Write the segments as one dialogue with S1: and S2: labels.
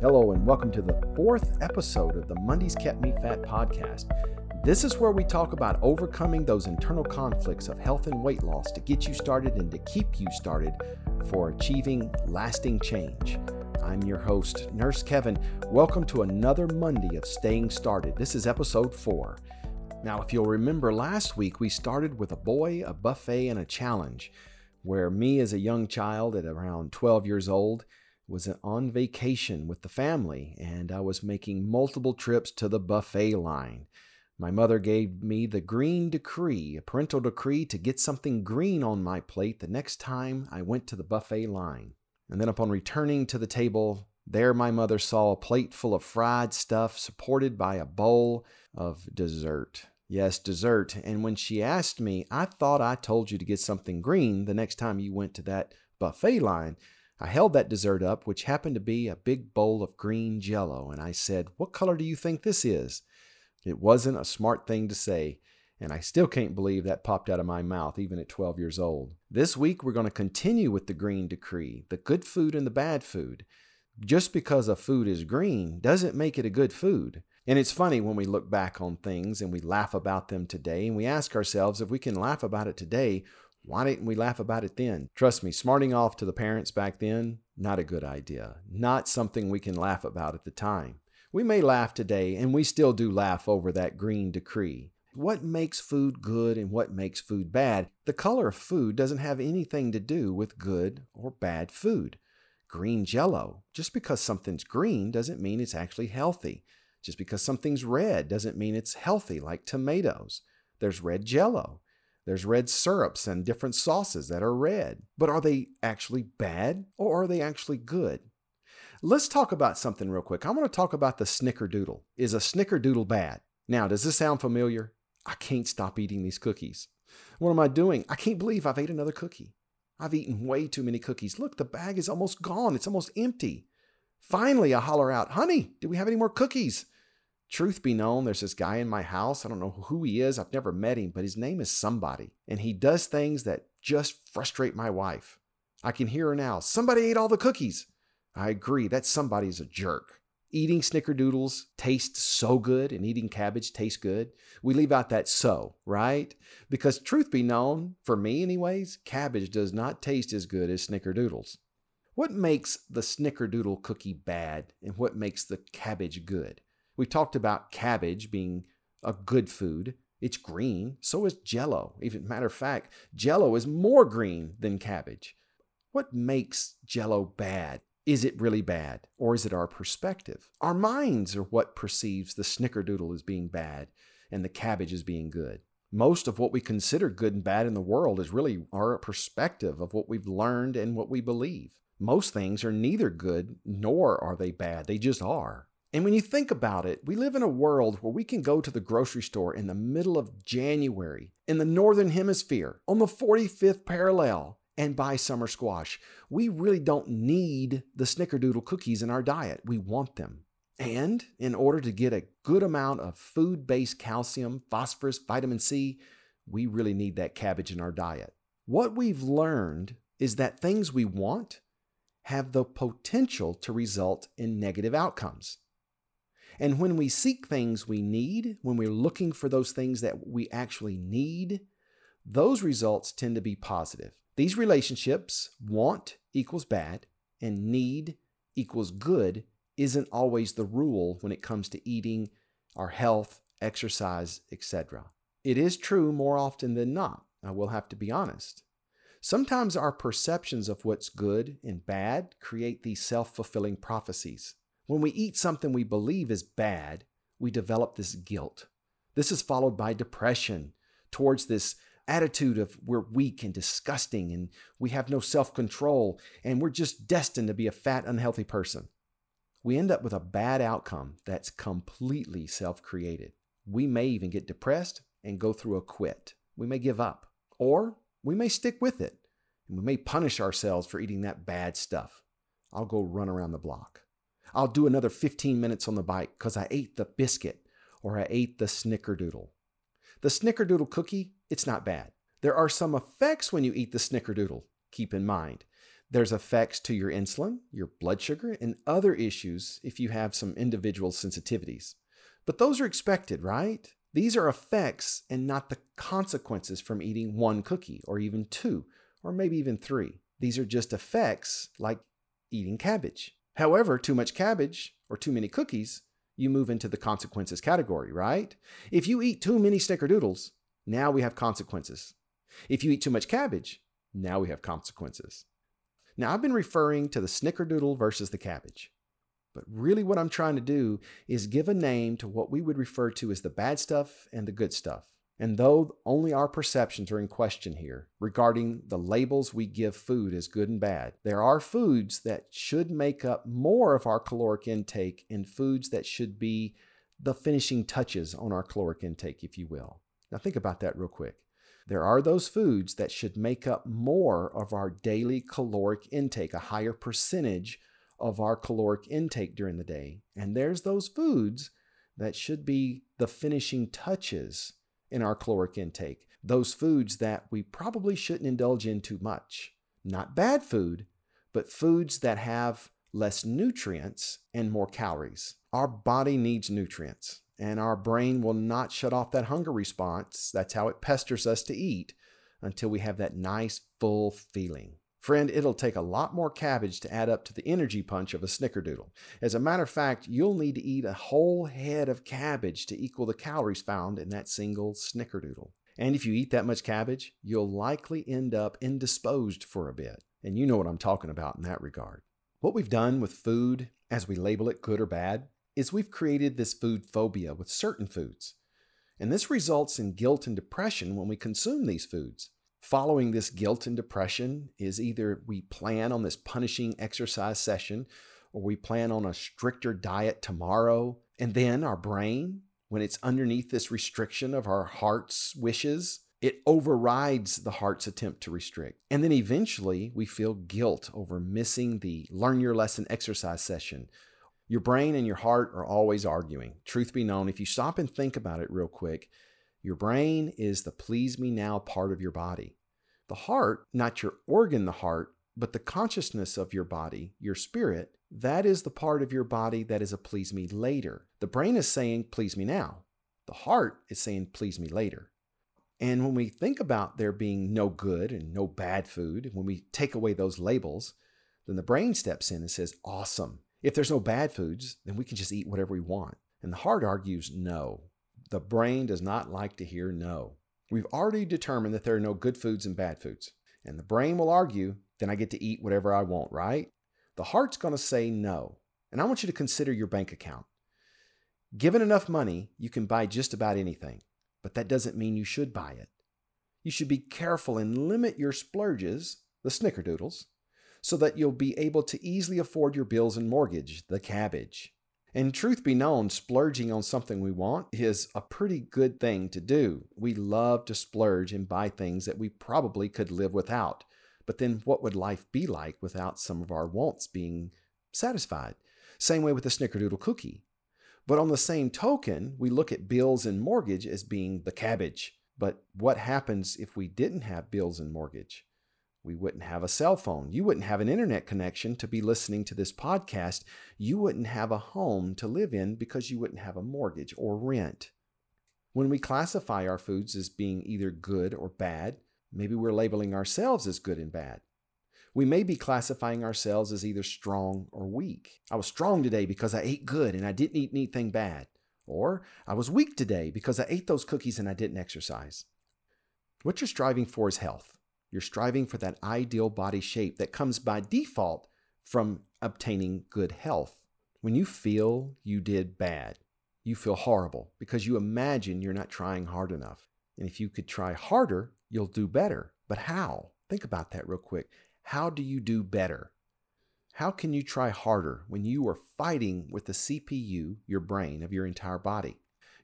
S1: Hello, and welcome to the fourth episode of the Mondays Kept Me Fat podcast. This is where we talk about overcoming those internal conflicts of health and weight loss to get you started and to keep you started for achieving lasting change. I'm your host, Nurse Kevin. Welcome to another Monday of Staying Started. This is episode four. Now, if you'll remember last week, we started with a boy, a buffet, and a challenge, where me as a young child at around 12 years old was on vacation with the family, and I was making multiple trips to the buffet line. My mother gave me the green decree, a parental decree to get something green on my plate the next time I went to the buffet line. And then upon returning to the table, there my mother saw a plate full of fried stuff supported by a bowl of dessert. Yes, dessert. And when she asked me, I thought I told you to get something green the next time you went to that buffet line. I held that dessert up, which happened to be a big bowl of green jello, and I said, What color do you think this is? It wasn't a smart thing to say, and I still can't believe that popped out of my mouth even at 12 years old. This week, we're going to continue with the green decree the good food and the bad food. Just because a food is green doesn't make it a good food. And it's funny when we look back on things and we laugh about them today and we ask ourselves if we can laugh about it today, why didn't we laugh about it then? Trust me, smarting off to the parents back then, not a good idea. Not something we can laugh about at the time. We may laugh today, and we still do laugh over that green decree. What makes food good and what makes food bad? The color of food doesn't have anything to do with good or bad food. Green jello, just because something's green doesn't mean it's actually healthy. Just because something's red doesn't mean it's healthy, like tomatoes. There's red jello. There's red syrups and different sauces that are red. But are they actually bad or are they actually good? Let's talk about something real quick. I want to talk about the snickerdoodle. Is a snickerdoodle bad? Now, does this sound familiar? I can't stop eating these cookies. What am I doing? I can't believe I've ate another cookie. I've eaten way too many cookies. Look, the bag is almost gone. It's almost empty. Finally, I holler out, Honey, do we have any more cookies? Truth be known, there's this guy in my house. I don't know who he is. I've never met him, but his name is somebody. And he does things that just frustrate my wife. I can hear her now. Somebody ate all the cookies. I agree, that somebody's a jerk. Eating snickerdoodles tastes so good and eating cabbage tastes good. We leave out that so, right? Because truth be known, for me anyways, cabbage does not taste as good as snickerdoodles. What makes the snickerdoodle cookie bad and what makes the cabbage good? We talked about cabbage being a good food. It's green, so is jello. Even matter of fact, jello is more green than cabbage. What makes jello bad? Is it really bad? Or is it our perspective? Our minds are what perceives the snickerdoodle as being bad and the cabbage as being good. Most of what we consider good and bad in the world is really our perspective of what we've learned and what we believe. Most things are neither good nor are they bad, they just are. And when you think about it, we live in a world where we can go to the grocery store in the middle of January in the Northern Hemisphere on the 45th parallel and buy summer squash. We really don't need the snickerdoodle cookies in our diet. We want them. And in order to get a good amount of food based calcium, phosphorus, vitamin C, we really need that cabbage in our diet. What we've learned is that things we want have the potential to result in negative outcomes. And when we seek things we need, when we're looking for those things that we actually need, those results tend to be positive. These relationships, want equals bad and need equals good, isn't always the rule when it comes to eating, our health, exercise, etc. It is true more often than not. I will have to be honest. Sometimes our perceptions of what's good and bad create these self fulfilling prophecies. When we eat something we believe is bad, we develop this guilt. This is followed by depression towards this attitude of we're weak and disgusting and we have no self control and we're just destined to be a fat, unhealthy person. We end up with a bad outcome that's completely self created. We may even get depressed and go through a quit. We may give up, or we may stick with it and we may punish ourselves for eating that bad stuff. I'll go run around the block. I'll do another 15 minutes on the bike because I ate the biscuit or I ate the snickerdoodle. The snickerdoodle cookie, it's not bad. There are some effects when you eat the snickerdoodle. keep in mind. There's effects to your insulin, your blood sugar, and other issues if you have some individual sensitivities. But those are expected, right? These are effects and not the consequences from eating one cookie, or even two, or maybe even three. These are just effects like eating cabbage. However, too much cabbage or too many cookies, you move into the consequences category, right? If you eat too many snickerdoodles, now we have consequences. If you eat too much cabbage, now we have consequences. Now, I've been referring to the snickerdoodle versus the cabbage. But really, what I'm trying to do is give a name to what we would refer to as the bad stuff and the good stuff. And though only our perceptions are in question here regarding the labels we give food as good and bad, there are foods that should make up more of our caloric intake and foods that should be the finishing touches on our caloric intake, if you will. Now, think about that real quick. There are those foods that should make up more of our daily caloric intake, a higher percentage of our caloric intake during the day. And there's those foods that should be the finishing touches in our caloric intake, those foods that we probably shouldn't indulge in too much. Not bad food, but foods that have less nutrients and more calories. Our body needs nutrients and our brain will not shut off that hunger response. That's how it pesters us to eat until we have that nice, full feeling. Friend, it'll take a lot more cabbage to add up to the energy punch of a snickerdoodle. As a matter of fact, you'll need to eat a whole head of cabbage to equal the calories found in that single snickerdoodle. And if you eat that much cabbage, you'll likely end up indisposed for a bit. And you know what I'm talking about in that regard. What we've done with food, as we label it good or bad, is we've created this food phobia with certain foods. And this results in guilt and depression when we consume these foods. Following this guilt and depression is either we plan on this punishing exercise session or we plan on a stricter diet tomorrow. And then our brain, when it's underneath this restriction of our heart's wishes, it overrides the heart's attempt to restrict. And then eventually we feel guilt over missing the learn your lesson exercise session your brain and your heart are always arguing. Truth be known, if you stop and think about it real quick, your brain is the please me now part of your body. The heart, not your organ, the heart, but the consciousness of your body, your spirit, that is the part of your body that is a please me later. The brain is saying please me now. The heart is saying please me later. And when we think about there being no good and no bad food, when we take away those labels, then the brain steps in and says, awesome. If there's no bad foods, then we can just eat whatever we want. And the heart argues no. The brain does not like to hear no. We've already determined that there are no good foods and bad foods. And the brain will argue, then I get to eat whatever I want, right? The heart's going to say no. And I want you to consider your bank account. Given enough money, you can buy just about anything, but that doesn't mean you should buy it. You should be careful and limit your splurges, the snickerdoodles, so that you'll be able to easily afford your bills and mortgage, the cabbage. And truth be known, splurging on something we want is a pretty good thing to do. We love to splurge and buy things that we probably could live without. But then what would life be like without some of our wants being satisfied? Same way with the snickerdoodle cookie. But on the same token, we look at bills and mortgage as being the cabbage. But what happens if we didn't have bills and mortgage? We wouldn't have a cell phone. You wouldn't have an internet connection to be listening to this podcast. You wouldn't have a home to live in because you wouldn't have a mortgage or rent. When we classify our foods as being either good or bad, maybe we're labeling ourselves as good and bad. We may be classifying ourselves as either strong or weak. I was strong today because I ate good and I didn't eat anything bad. Or I was weak today because I ate those cookies and I didn't exercise. What you're striving for is health. You're striving for that ideal body shape that comes by default from obtaining good health. When you feel you did bad, you feel horrible because you imagine you're not trying hard enough. And if you could try harder, you'll do better. But how? Think about that real quick. How do you do better? How can you try harder when you are fighting with the CPU, your brain, of your entire body?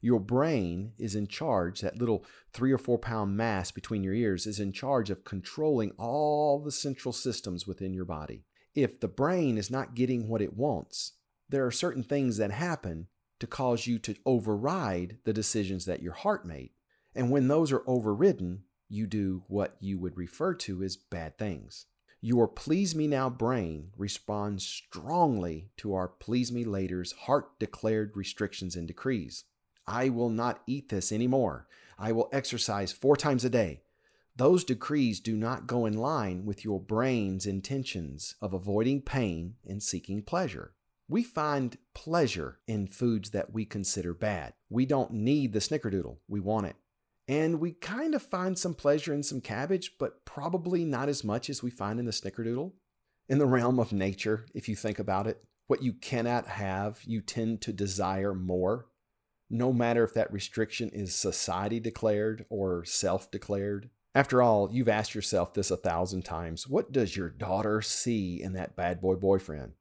S1: Your brain is in charge, that little three or four pound mass between your ears is in charge of controlling all the central systems within your body. If the brain is not getting what it wants, there are certain things that happen to cause you to override the decisions that your heart made. And when those are overridden, you do what you would refer to as bad things Your please me now brain responds strongly to our please me later's heart declared restrictions and decrees. I will not eat this anymore. I will exercise four times a day. Those decrees do not go in line with your brain's intentions of avoiding pain and seeking pleasure. We find pleasure in foods that we consider bad. We don't need the snickerdoodle, we want it. And we kind of find some pleasure in some cabbage, but probably not as much as we find in the snickerdoodle. In the realm of nature, if you think about it, what you cannot have, you tend to desire more, no matter if that restriction is society declared or self declared. After all, you've asked yourself this a thousand times what does your daughter see in that bad boy boyfriend?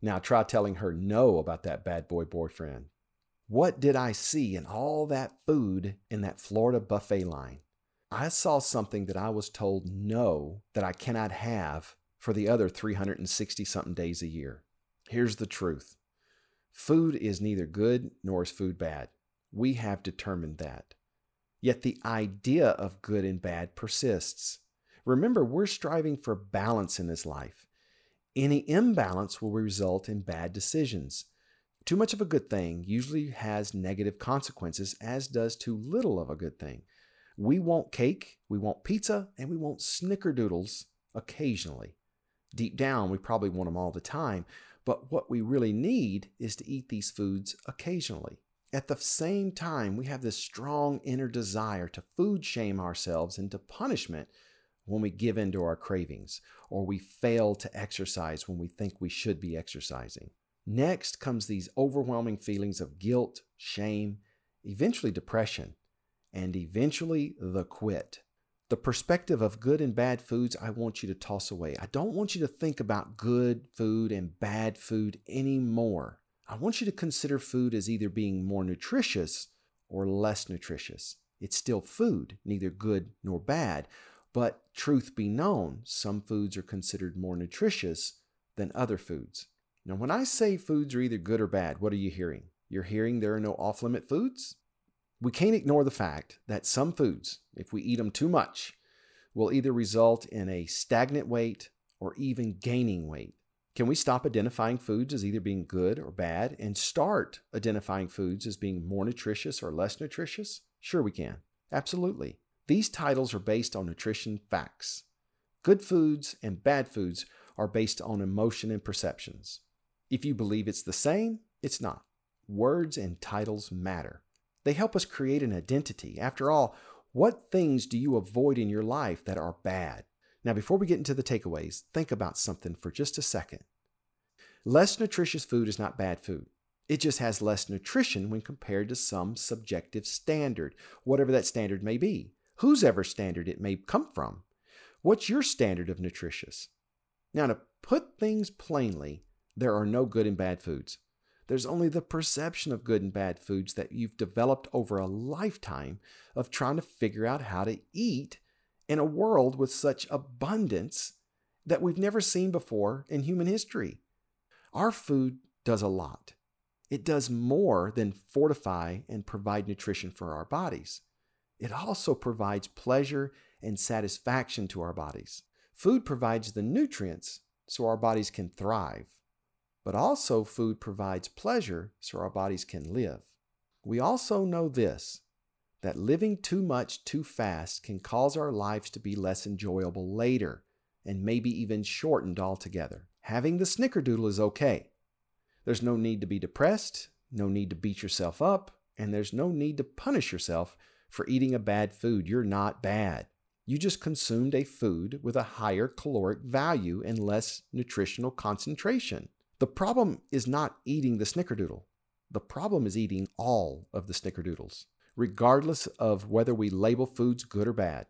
S1: Now try telling her no about that bad boy boyfriend. What did I see in all that food in that Florida buffet line? I saw something that I was told no, that I cannot have for the other 360 something days a year. Here's the truth food is neither good nor is food bad. We have determined that. Yet the idea of good and bad persists. Remember, we're striving for balance in this life. Any imbalance will result in bad decisions. Too much of a good thing usually has negative consequences, as does too little of a good thing. We want cake, we want pizza, and we want snickerdoodles occasionally. Deep down, we probably want them all the time, but what we really need is to eat these foods occasionally. At the same time, we have this strong inner desire to food shame ourselves into punishment when we give in to our cravings, or we fail to exercise when we think we should be exercising. Next comes these overwhelming feelings of guilt, shame, eventually depression, and eventually the quit. The perspective of good and bad foods I want you to toss away. I don't want you to think about good food and bad food anymore. I want you to consider food as either being more nutritious or less nutritious. It's still food, neither good nor bad. But truth be known, some foods are considered more nutritious than other foods. Now, when I say foods are either good or bad, what are you hearing? You're hearing there are no off limit foods? We can't ignore the fact that some foods, if we eat them too much, will either result in a stagnant weight or even gaining weight. Can we stop identifying foods as either being good or bad and start identifying foods as being more nutritious or less nutritious? Sure, we can. Absolutely. These titles are based on nutrition facts. Good foods and bad foods are based on emotion and perceptions. If you believe it's the same, it's not. Words and titles matter. They help us create an identity. After all, what things do you avoid in your life that are bad? Now, before we get into the takeaways, think about something for just a second. Less nutritious food is not bad food. It just has less nutrition when compared to some subjective standard, whatever that standard may be, whose ever standard it may come from. What's your standard of nutritious? Now, to put things plainly, there are no good and bad foods. There's only the perception of good and bad foods that you've developed over a lifetime of trying to figure out how to eat in a world with such abundance that we've never seen before in human history. Our food does a lot. It does more than fortify and provide nutrition for our bodies. It also provides pleasure and satisfaction to our bodies. Food provides the nutrients so our bodies can thrive. But also, food provides pleasure so our bodies can live. We also know this that living too much too fast can cause our lives to be less enjoyable later and maybe even shortened altogether. Having the snickerdoodle is okay. There's no need to be depressed, no need to beat yourself up, and there's no need to punish yourself for eating a bad food. You're not bad. You just consumed a food with a higher caloric value and less nutritional concentration. The problem is not eating the snickerdoodle. The problem is eating all of the snickerdoodles, regardless of whether we label foods good or bad.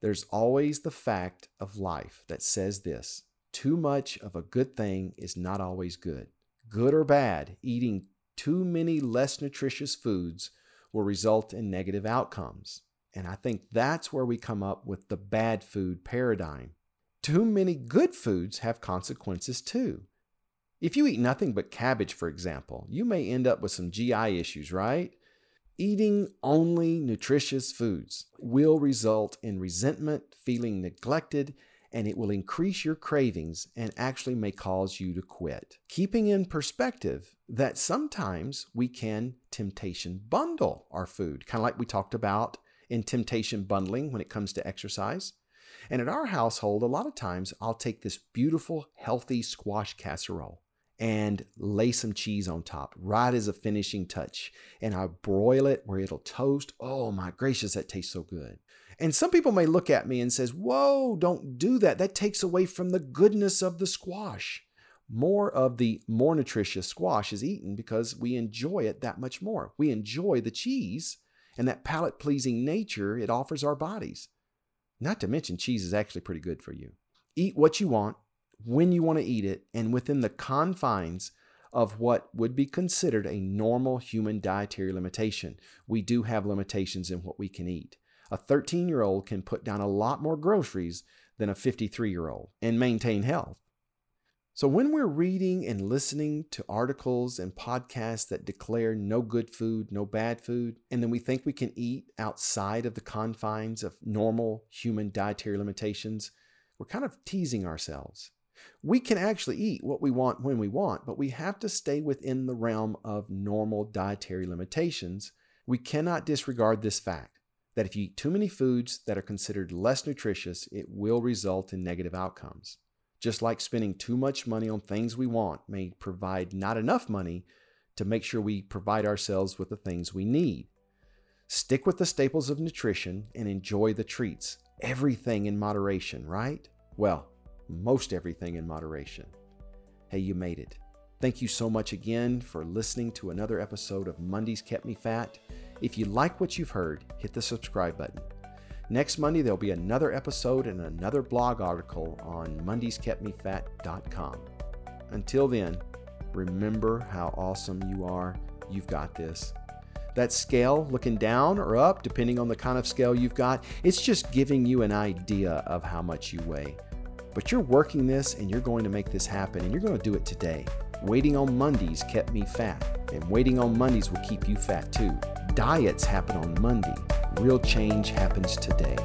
S1: There's always the fact of life that says this too much of a good thing is not always good. Good or bad, eating too many less nutritious foods will result in negative outcomes. And I think that's where we come up with the bad food paradigm. Too many good foods have consequences too. If you eat nothing but cabbage, for example, you may end up with some GI issues, right? Eating only nutritious foods will result in resentment, feeling neglected, and it will increase your cravings and actually may cause you to quit. Keeping in perspective that sometimes we can temptation bundle our food, kind of like we talked about in temptation bundling when it comes to exercise. And at our household, a lot of times I'll take this beautiful, healthy squash casserole and lay some cheese on top, right as a finishing touch. And I broil it where it'll toast. Oh my gracious, that tastes so good. And some people may look at me and says, "Whoa, don't do that. That takes away from the goodness of the squash." More of the more nutritious squash is eaten because we enjoy it that much more. We enjoy the cheese and that palate pleasing nature it offers our bodies. Not to mention, cheese is actually pretty good for you. Eat what you want, when you want to eat it, and within the confines of what would be considered a normal human dietary limitation. We do have limitations in what we can eat. A 13 year old can put down a lot more groceries than a 53 year old and maintain health. So, when we're reading and listening to articles and podcasts that declare no good food, no bad food, and then we think we can eat outside of the confines of normal human dietary limitations, we're kind of teasing ourselves. We can actually eat what we want when we want, but we have to stay within the realm of normal dietary limitations. We cannot disregard this fact that if you eat too many foods that are considered less nutritious, it will result in negative outcomes. Just like spending too much money on things we want may provide not enough money to make sure we provide ourselves with the things we need. Stick with the staples of nutrition and enjoy the treats. Everything in moderation, right? Well, most everything in moderation. Hey, you made it. Thank you so much again for listening to another episode of Mondays Kept Me Fat. If you like what you've heard, hit the subscribe button. Next Monday, there'll be another episode and another blog article on mondayskeptmefat.com. Until then, remember how awesome you are. You've got this. That scale looking down or up, depending on the kind of scale you've got, it's just giving you an idea of how much you weigh. But you're working this and you're going to make this happen, and you're going to do it today. Waiting on Mondays kept me fat, and waiting on Mondays will keep you fat too. Diets happen on Monday. Real change happens today.